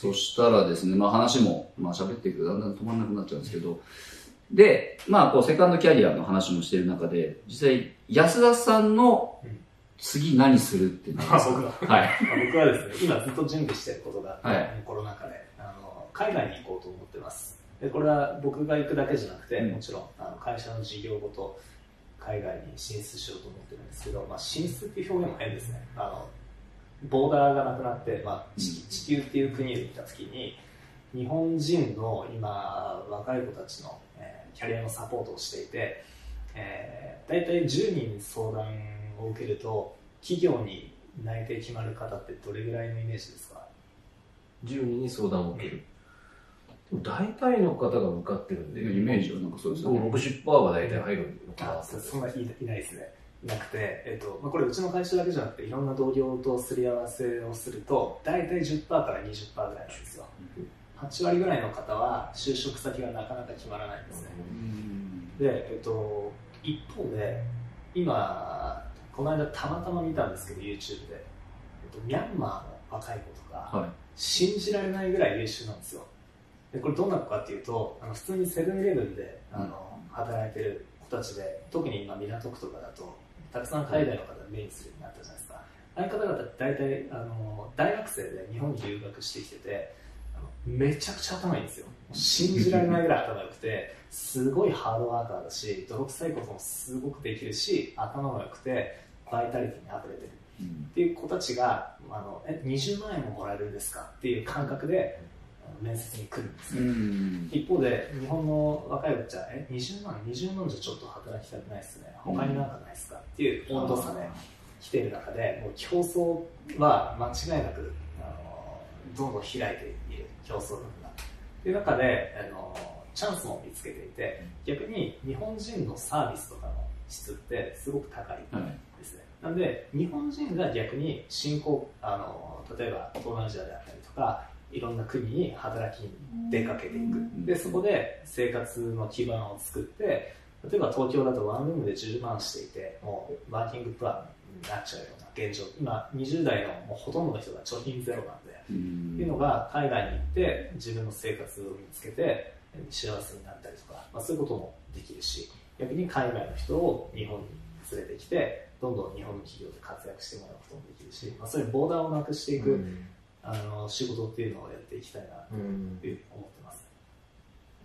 そしたらですね、まあ話も、まあ喋っていくとだんだん止まんなくなっちゃうんですけど、で、まあこうセカンドキャリアの話もしてる中で、実際安田さんの次何するって僕は、はい。僕はですね、今ずっと準備してることがあって、はいコロナ禍であの、海外に行こうと思ってます。でこれは僕が行くだけじゃなくて、うんもちろんあの会社の事業ごと海外に進出しようと思ってるんですけど、まあ、進出っていう表現も変ですね。あのボーダーがなくなって、まあ、地地球っていう国に行った時に、日本人の今、若い子たちの、えーキャリアのサポートをしていて、えー、大体10人に相談を受けると、企業に内定決まる方ってどれぐらいのイメージですか？10人に相談を受ける。でも大体の方が受かってるんで、イメージはなんかそうですよね。60%は大体入るのかなあそそんないないですね。いなくて、えっとまあ、これうちの会社だけじゃなくていろんな同僚とすり合わせをすると大体10%から20%ぐらいなんですよ。8割ぐらいの方は就職先がなかなか決まらないんですね。うん。で、えっと、一方で今この間たまたま見たんですけど YouTube で、えっと、ミャンマーの若い子とか、はい。信じられないぐらい優秀なんですよ。でこれどんな子かっていうとあの普通にセブンイレブンであの、働いてる子たちで特に今港区とかだとたくさん海外の方が目にするようになったじゃないですか。ああいう方々って大体あの大学生で日本に留学してきててあのめちゃくちゃ頭いいんですよ。信じられないぐらい頭良くてすごいハードワーカーだし泥臭いこともすごくできるし頭も良くてバイタリティに溢れてる。うん。っていう子たちがあのえ20万円ももらえるんですか？っていう感覚で面接に来るんですよ、うん一方で日本の若い子ちゃんえ20万20万じゃちょっと働きたくないですね他になんかないですかっていう温度差で来ている中でもう競争は間違いなくあのどんどん開いている競争力がっていう中であのチャンスも見つけていて逆に日本人のサービスとかの質ってすごく高い。ですね。なんで、日本人が逆に新興、あの、例えば東南アジアであったりとか、いろんな国に働きに出かけていく。で、そこで生活の基盤を作って、例えば東京だとワンルームで10万していて、もうワーキングプランになっちゃうような現状。今、20代のもうほとんどの人が貯金ゼロなんで、うんっていうのが海外に行って自分の生活を見つけて幸せになったりとか、まあ、そういうこともできるし逆に海外の人を日本に連れてきてどんどん日本の企業で活躍してもらうこともできるし、まあ、そういうボーダーをなくしていく、あの仕事っていうのをやっていきたいなというふうに思ってます、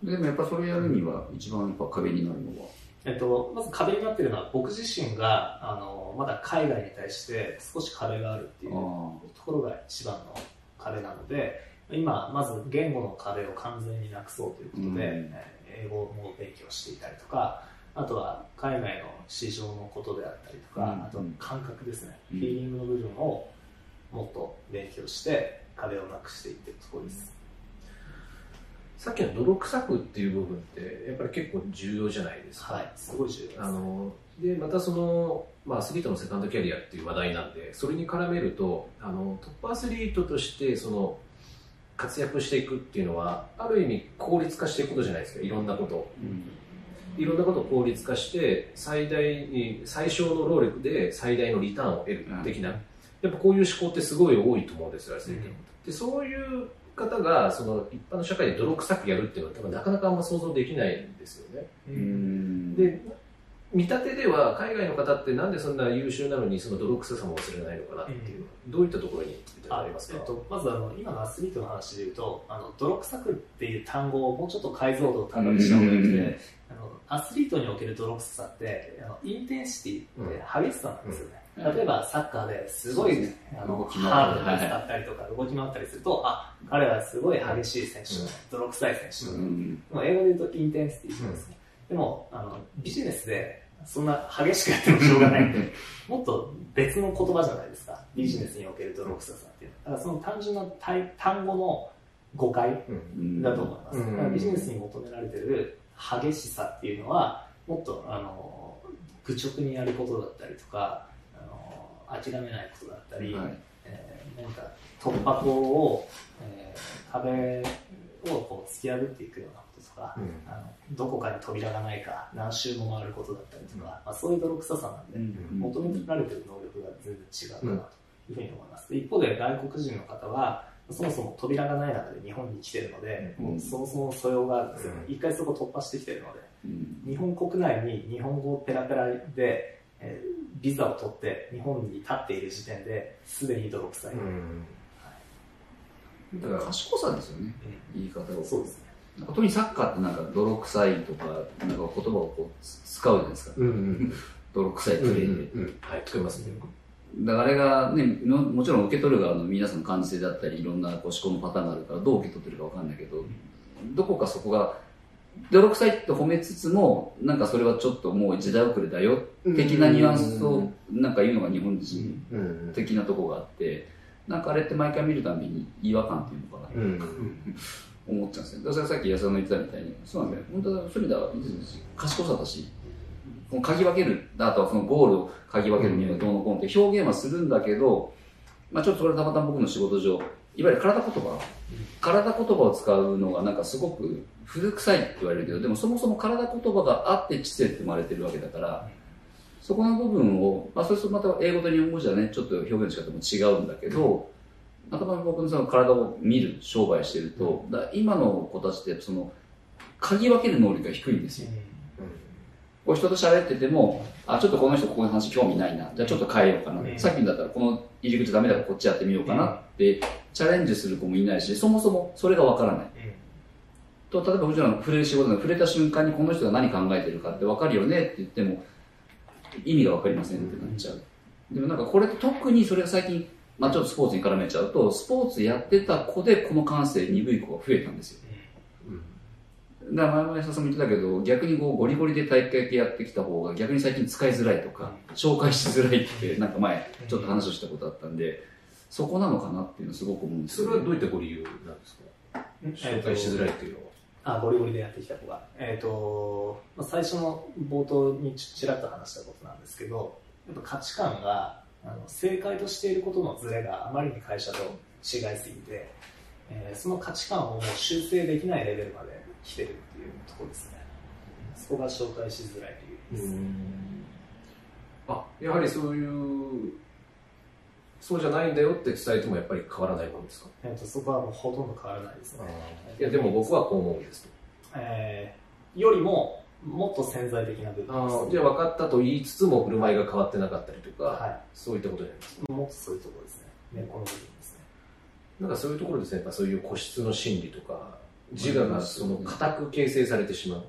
でもやっぱそれをやるには一番やっぱ壁になるのは、えっと、まず壁になってるのは僕自身があのまだ海外に対して少し壁があるっていうところが一番の壁なので今まず言語の壁を完全になくそうということで、うん。えー英語も勉強していたりとかあとは海外の市場のことであったりとか、うん。あと感覚ですね、うん。フィーリングの部分をもっと勉強して壁をなくしていってるところです、さっきの泥臭くっていう部分ってやっぱり結構重要じゃないですか、はいすごい重要です。あのでまたその、まあ、アスリートのセカンドキャリアっていう話題なんでそれに絡めるとあのトップアスリートとしてその活躍していくっていうのはある意味効率化していくことじゃないですか。いろんなことを。いろんなことを効率化して最大に最小の労力で最大のリターンを得る的な、うんやっぱこういう思考ってすごい多いと思うんですようん。でそういう方がその一般の社会で泥臭くやるっていうのは多分なかなかあんま想像できないんですよね。うん。で見立てでは海外の方ってなんでそんな優秀なのにその泥臭さも忘れないのかなっていう、どういったところにありますか、えっと、まずあの今のアスリートの話で言うとあの泥臭くっていう単語をもうちょっと解像度を高くした方がよくうん。てあのアスリートにおける泥臭さってあのインテンシティって激しさなんですよね、うん例えばサッカーですごい、あのハードに使ったりとか動き回ったりするとあ彼はすごい激しい選手、うん。泥臭い選手、うん。英語で言うとインテンシティですね、でもあのビジネスでそんな激しくやってもしょうがないんでもっと別の言葉じゃないですか。ビジネスにおける泥臭さっていうの。はだからその単純な単単語の誤解うん。だと思います、うん。だからビジネスに求められてる激しさっていうのはもっとあの愚直にやることだったりとか諦めないことだったり、はい。えーなんか突破口を、えー壁をこう突き破っていくようなこととか、うん。あのどこかに扉がないか何周も回ることだったりとか、まあ、そういう泥臭さなんで、うん。求められてる能力が全然違うかなというふうに思います。で一方で外国人の方はそもそも扉がない中で日本に来てるので、うん。もうそもそも素養があるんですよ、うん。一回そこ突破してきてるので、うん。日本国内に日本語ペラペラで、えービザを取って日本に立っている時点ですでに泥臭い、だから賢さですよね、言い方を。そうですねなんか特にサッカーってなんか泥臭いとか、なんか言葉をこう使うじゃないですか。うんうん泥臭いプレーで。はい、聞こえますね。だからあれがね、ももちろん受け取る側の皆さんの感じ性だったり、いろんなこう思考のパターンがあるから、どう受け取ってるかわかんないけど、どこかそこが、泥臭いって褒めつつも、なんかそれはちょっともう時代遅れだよ、的なニュアンスをなんか言うのが日本人的なところがあって、なんかあれって毎回見るたびに違和感っていうのかな、うん。思っちゃうんですよ。だからさっき安田の言ってたみたいに、そうなんだよ。本当はそういう意味では、賢さだし、この嗅ぎ分ける、あとはそのゴールを嗅ぎ分けるにはどうのこうのって表現はするんだけど、まあちょっとそれはたまたま僕の仕事上、いわゆる体言葉、体言葉を使うのがなんかすごく古臭いって言われるけど、でもそもそも体言葉があって知性って生まれてるわけだから、そこの部分を、まあ、そうするとまた英語と日本語じゃね、ちょっと表現の仕方も違うんだけど、またま僕のその体を見る、商売してると、だ今の子たちって、その、嗅ぎ分ける能力が低いんですよ。こう人と喋ってても、あ、ちょっとこの人ここの話興味ないな。じゃあちょっと変えようかな。うんさっきだったらこの入り口ダメだからこっちやってみようかなって、チャレンジする子もいないし、そもそもそれがわからない。と、例えばもちろん触れる仕事で触れた瞬間にこの人が何考えてるかって分かるよねって言っても、意味が分かりませんってなっちゃう。でもなんかこれ特にそれが最近、まあちょっとスポーツに絡めちゃうと、スポーツやってた子でこの感性鈍い子が増えたんですよ。だから前々さんも言ってたけど、逆にこうゴリゴリで体育系やってきた方が逆に最近使いづらいとか、紹介しづらいって、なんか前ちょっと話をしたことあったんで、そこなのかなっていうのはすごく思うんですよ、それはどういったご理由なんですか？紹介しづらいっていうのは。あゴリゴリでやってきた子が、えーとまあ、最初の冒頭にちちらっと話したことなんですけどやっぱ価値観があの正解としていることのズレがあまりに会社と違いすぎて、えーその価値観をもう修正できないレベルまで来てるっていうところですね。そこが紹介しづらい理由です、あ、やはりそういう、そうじゃないんだよって伝えてもやっぱり変わらないものですか？えー、とそこはもうほとんど変わらないですね。いや、でも僕はこう思うんですと。えーよりももっと潜在的な部分ですあじゃあ分かったと言いつつも振る舞いが変わってなかったりとか、はそういったことになります。い、もっとそういうところですね。ねこの部分ですね。なんかそういうところですね、やっぱそういう個室の心理とか、自我がその固く形成されてしまう。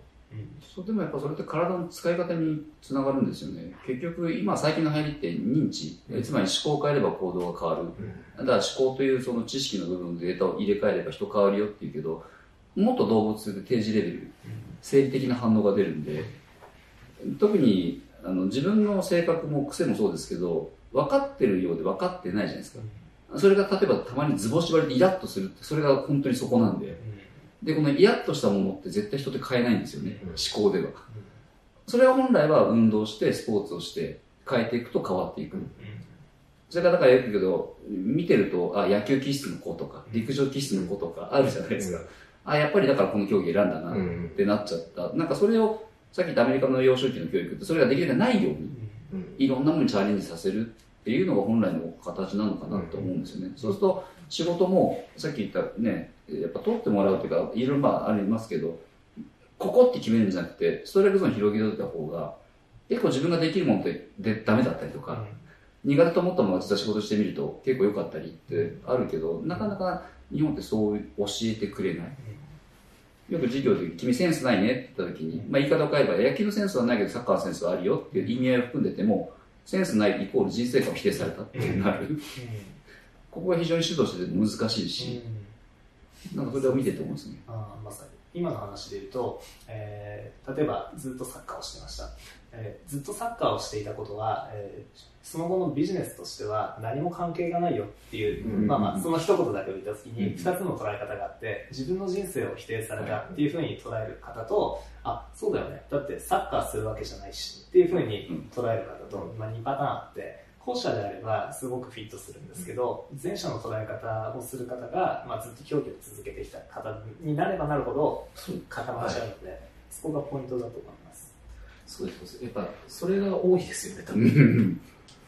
そうでもやっぱそれって体の使い方につながるんですよね。結局、今最近の流行りって認知、うんつまり思考を変えれば行動が変わる。だから思考というその知識の部分のデータを入れ替えれば人変わるよっていうけど、もっと動物で定時レベル、生理的な反応が出るんで、特にあの自分の性格も癖もそうですけど、分かってるようで分かってないじゃないですか。それが例えばたまにズボ縛りでイラッとするって、それが本当にそこなんで。で、このイラッとしたものって絶対人って変えないんですよね、うん思考では。それは本来は運動して、スポーツをして、変えていくと変わっていく。それからだからよく言うけど、見てると、あ、野球気質の子とか、陸上気質の子とかあるじゃないですか。あ、やっぱりだからこの競技選んだなってなっちゃった。なんかそれを、さっき言ったアメリカの幼少期の教育って、それができるないように、うんいろんなものにチャレンジさせるっていうのが本来の形なのかなと思うんですよね。そうすると、仕事も、さっき言ったね、やっぱ通ってもらうというか、いろいろまあありますけど、ここって決めるんじゃなくて、ストライクゾーン広げておいた方が、結構自分ができるものってでダメだったりとか、苦手と思ったものが実は仕事してみると結構良かったりってあるけど、なかなか日本ってそう教えてくれない。よく授業で君センスないねって言った時に、まあ言い方を変えれば野球のセンスはないけどサッカーのセンスはあるよっていう意味合いを含んでても、センスないイコール人生観を否定されたってなる。ここが非常に指導してて難しいし、なんかそれを見てて思うんですね。あーまさに。今の話で言うと、えー例えばずっとサッカーをしてました、えーずっとサッカーをしていたことは、えーその後のビジネスとしては何も関係がないよっていう、うんまあまあその一言だけを言った時にうん2つの捉え方があって自分の人生を否定されたっていうふうに捉える方とあそうだよね。だってサッカーするわけじゃないしっていうふうに捉える方と、まあ、2パターンあって後者であればすごくフィットするんですけど前者の捉え方をする方が、まあ、ずっと競技を続けてきた方になればなるほど固まっちゃうので、そこがポイントだと思います。そうです。やっぱそれが多いですよね、多う分。ん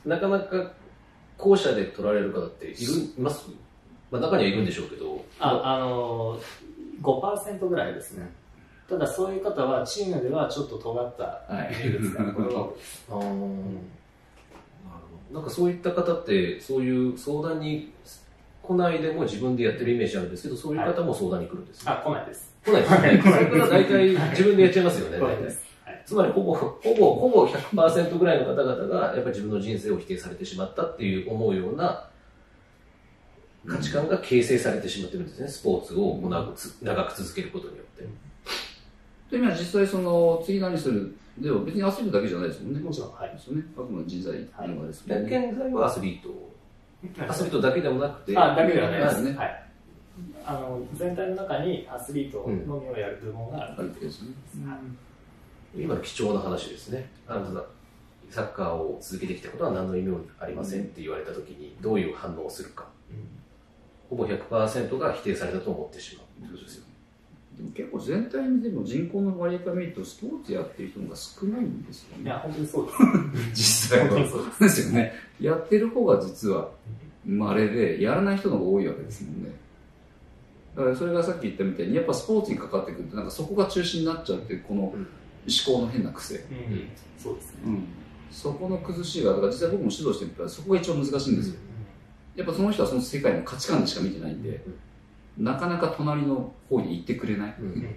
なかなか後者で取られる方っているいます？まあ中にはいるんでしょうけど、あ、あのー、5%ぐらいですね。ただそういう方はチームではちょっと尖ったはい技術がこれが多いです。あーなるほどなんかそういった方って、そういう相談に来ないでも自分でやってるイメージあるんですけど、そういう方も相談に来るんですね。あ、来ないです。来ないですね。はいそれから大体自分でやっちゃいますよね。はい。つまりほぼ、ほぼ、ほぼ100%ぐらいの方々が、やっぱり自分の人生を否定されてしまったっていう思うような価値観が形成されてしまってるんですね、スポーツを長くつ長く続けることによって。という意味は実際その、次何するでは別にアスリートだけじゃないですもんね。もちろん、はい。ですよね。あくまで人材のあれですね。現在はアスリート、アスリートだけでもなくて、あ、だけではないです。ねはい。あの、全体の中にアスリートのみをやる部門があるあですね。今の貴重な話ですね。あなたがサッカーを続けてきたことは何の意味もありませんって言われたときに、どういう反応をするか。ほぼ100%が否定されたと思ってしまう。そうですよ。全体にでも人口の割合から見るとスポーツやってる人が少ないんですよね。いや、本当にそうです。実際は。そうです。よね。やってる方が実は稀で、やらない人の方が多いわけですもんね。だからそれがさっき言ったみたいに、やっぱスポーツにかかってくると、なんかそこが中心になっちゃうっていう、この思考の変な癖。うん。そうですね。うん。そこの崩しが、だから実際僕も指導してるから、そこが一番難しいんですよ。やっぱその人はその世界の価値観でしか見てないんで、なかなか隣の方に行ってくれない。うん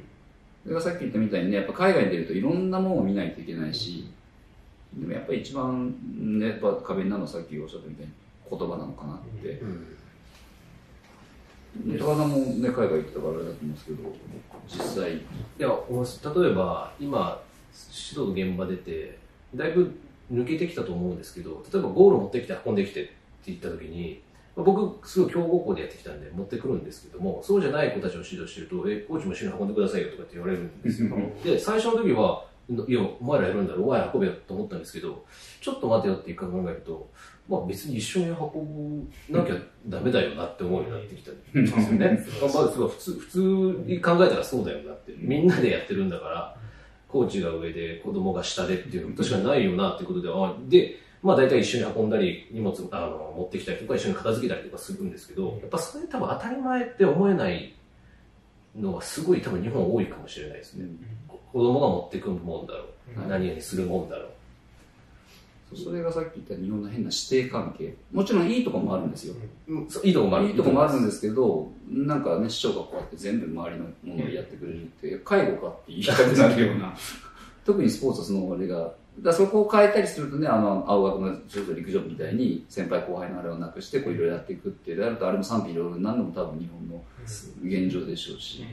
それがさっき言ったみたいにね、やっぱ海外に出るといろんなものを見ないといけないし、でもやっぱり一番ね、やっぱ壁になるのはさっきおっしゃったみたいに言葉なのかなって。高田さんもね、海外行ってたからあれだと思うんですけど、実際。いや、例えば、今、指導の現場出て、だいぶ抜けてきたと思うんですけど、例えばゴール持ってきて運んできてって言った時に、まあ僕、すごい強豪校でやってきたんで持ってくるんですけども、そうじゃない子たちを指導してると、え、コーチも一緒に運んでくださいよとかって言われるんですよ。で、最初の時は、いや、お前らやるんだろ、お前ら運べよと思ったんですけど、ちょっと待てよって一回考えると、まあ別に一緒に運ぶなきゃダメだよなって思うようになってきたんですよね。まあ、すごい普通、普通に考えたらそうだよなって。みんなでやってるんだから、コーチが上で子供が下でっていうの確かにないよなっていうことで、あで、まあ大体一緒に運んだり、荷物あの持ってきたりとか一緒に片付けたりとかするんですけど、やっぱそれ多分当たり前って思えないのはすごい多分日本多いかもしれないですね。子供が持ってくるもんだろう。何々するもんだろう。それがさっき言った日本の変な師弟関係。もちろんいいところもあるんですよ。うんそういいとこもある。いいところもあるんですけど、なんかね、師匠がこうやって全部周りのものをやってくれるって、介護かって言いたくなるような。特にスポーツはそのあれが、だそこを変えたりするとね、あの、青学のちょっと陸上部みたいに先輩後輩のあれをなくして、こういろいろやっていくって、なるとあれも賛否いろいろ何でも多分日本の現状でしょうし。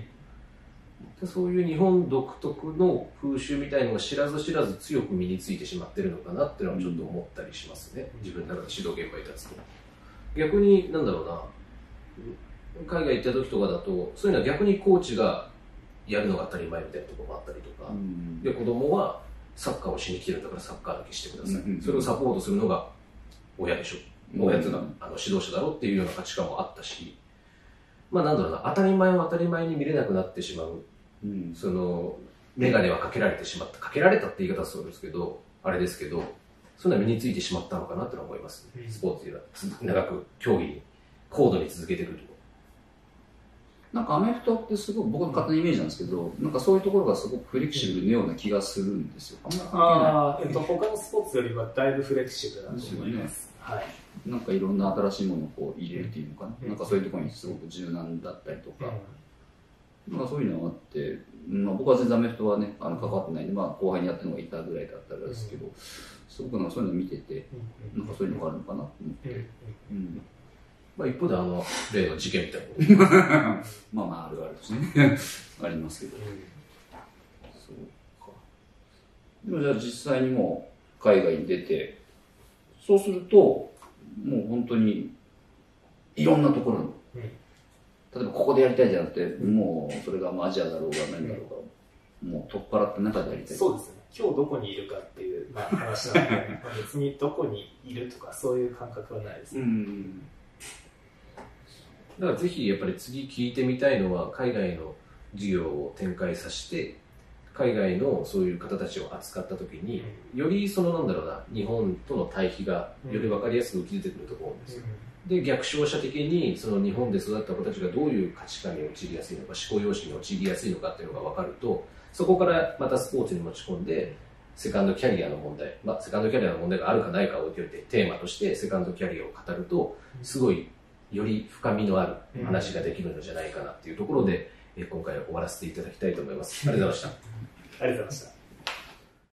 でそういう日本独特の風習みたいのが知らず知らず強く身についてしまってるのかなっていうのはちょっと思ったりしますね、自分の中で指導現場に立つと。逆になんだろうな。海外行った時とかだとそういうのは逆にコーチがやるのが当たり前みたいなところもあったりとか、うん。で子供はサッカーをしに来てるんだからサッカーだけしてください、うんうんそれをサポートするのが親でしょ。うん。親っていうのはあの指導者だろっていうような価値観もあったし。まあなんだろうな当たり前を当たり前に見れなくなってしまう。うん。その、メガネはかけられてしまった。かけられたって言い方はそうですけど、あれですけど、そういうのは身についてしまったのかなってのは思います、うん。スポーツで長く競技に、高度に続けてくる。と。なんかアメフトってすごく僕の勝手なイメージなんですけど、なんかそういうところがすごくフレキシブルのような気がするんですよ。あ。ああ、えっと、他のスポーツよりはだいぶフレキシブルだと思います。はい。なんかいろんな新しいものをこう入れるっていうのかな、うん。なんかそういうところにすごく柔軟だったりとか、なんかそういうのがあって、まあ、僕は全然アメフトはね、あの関わってない。んで、まあ、後輩にやってるのがいたぐらいだったらですけど、すごくなんかそういうのを見てて、なんかそういうのがあるのかなと思って、うん、まあ一方であの、例の事件みたいなこと。まあまああるあるですね、ありますけど、そうか。でもじゃあ実際にもう海外に出て、そうすると、もう本当にいろんなところに例えばここでやりたいじゃなくて、もうそれがまあアジアだろうが何だろうが、もう取っ払って中でやりたい。そうですね。今日どこにいるかっていう、まあ、話なので、まあ別にどこにいるとかそういう感覚はないですうね。ん。だからぜひやっぱり次聞いてみたいのは、海外の事業を展開させて、海外のそういう方たちを扱った時に、よりそのなんだろうな、日本との対比がより分かりやすく浮き出てくると思うんですよ。で逆照射的にその日本で育った子たちがどういう価値観に陥りやすいのか思考様式に陥りやすいのかっていうのが分かるとそこからまたスポーツに持ち込んでセカンドキャリアの問題、まあ、セカンドキャリアの問題があるかないかを置いておいてテーマとしてセカンドキャリアを語るとすごいより深みのある話ができるのじゃないかなっていうところで、え今回は終わらせていただきたいと思います。ありがとうございました。ありがとうございました。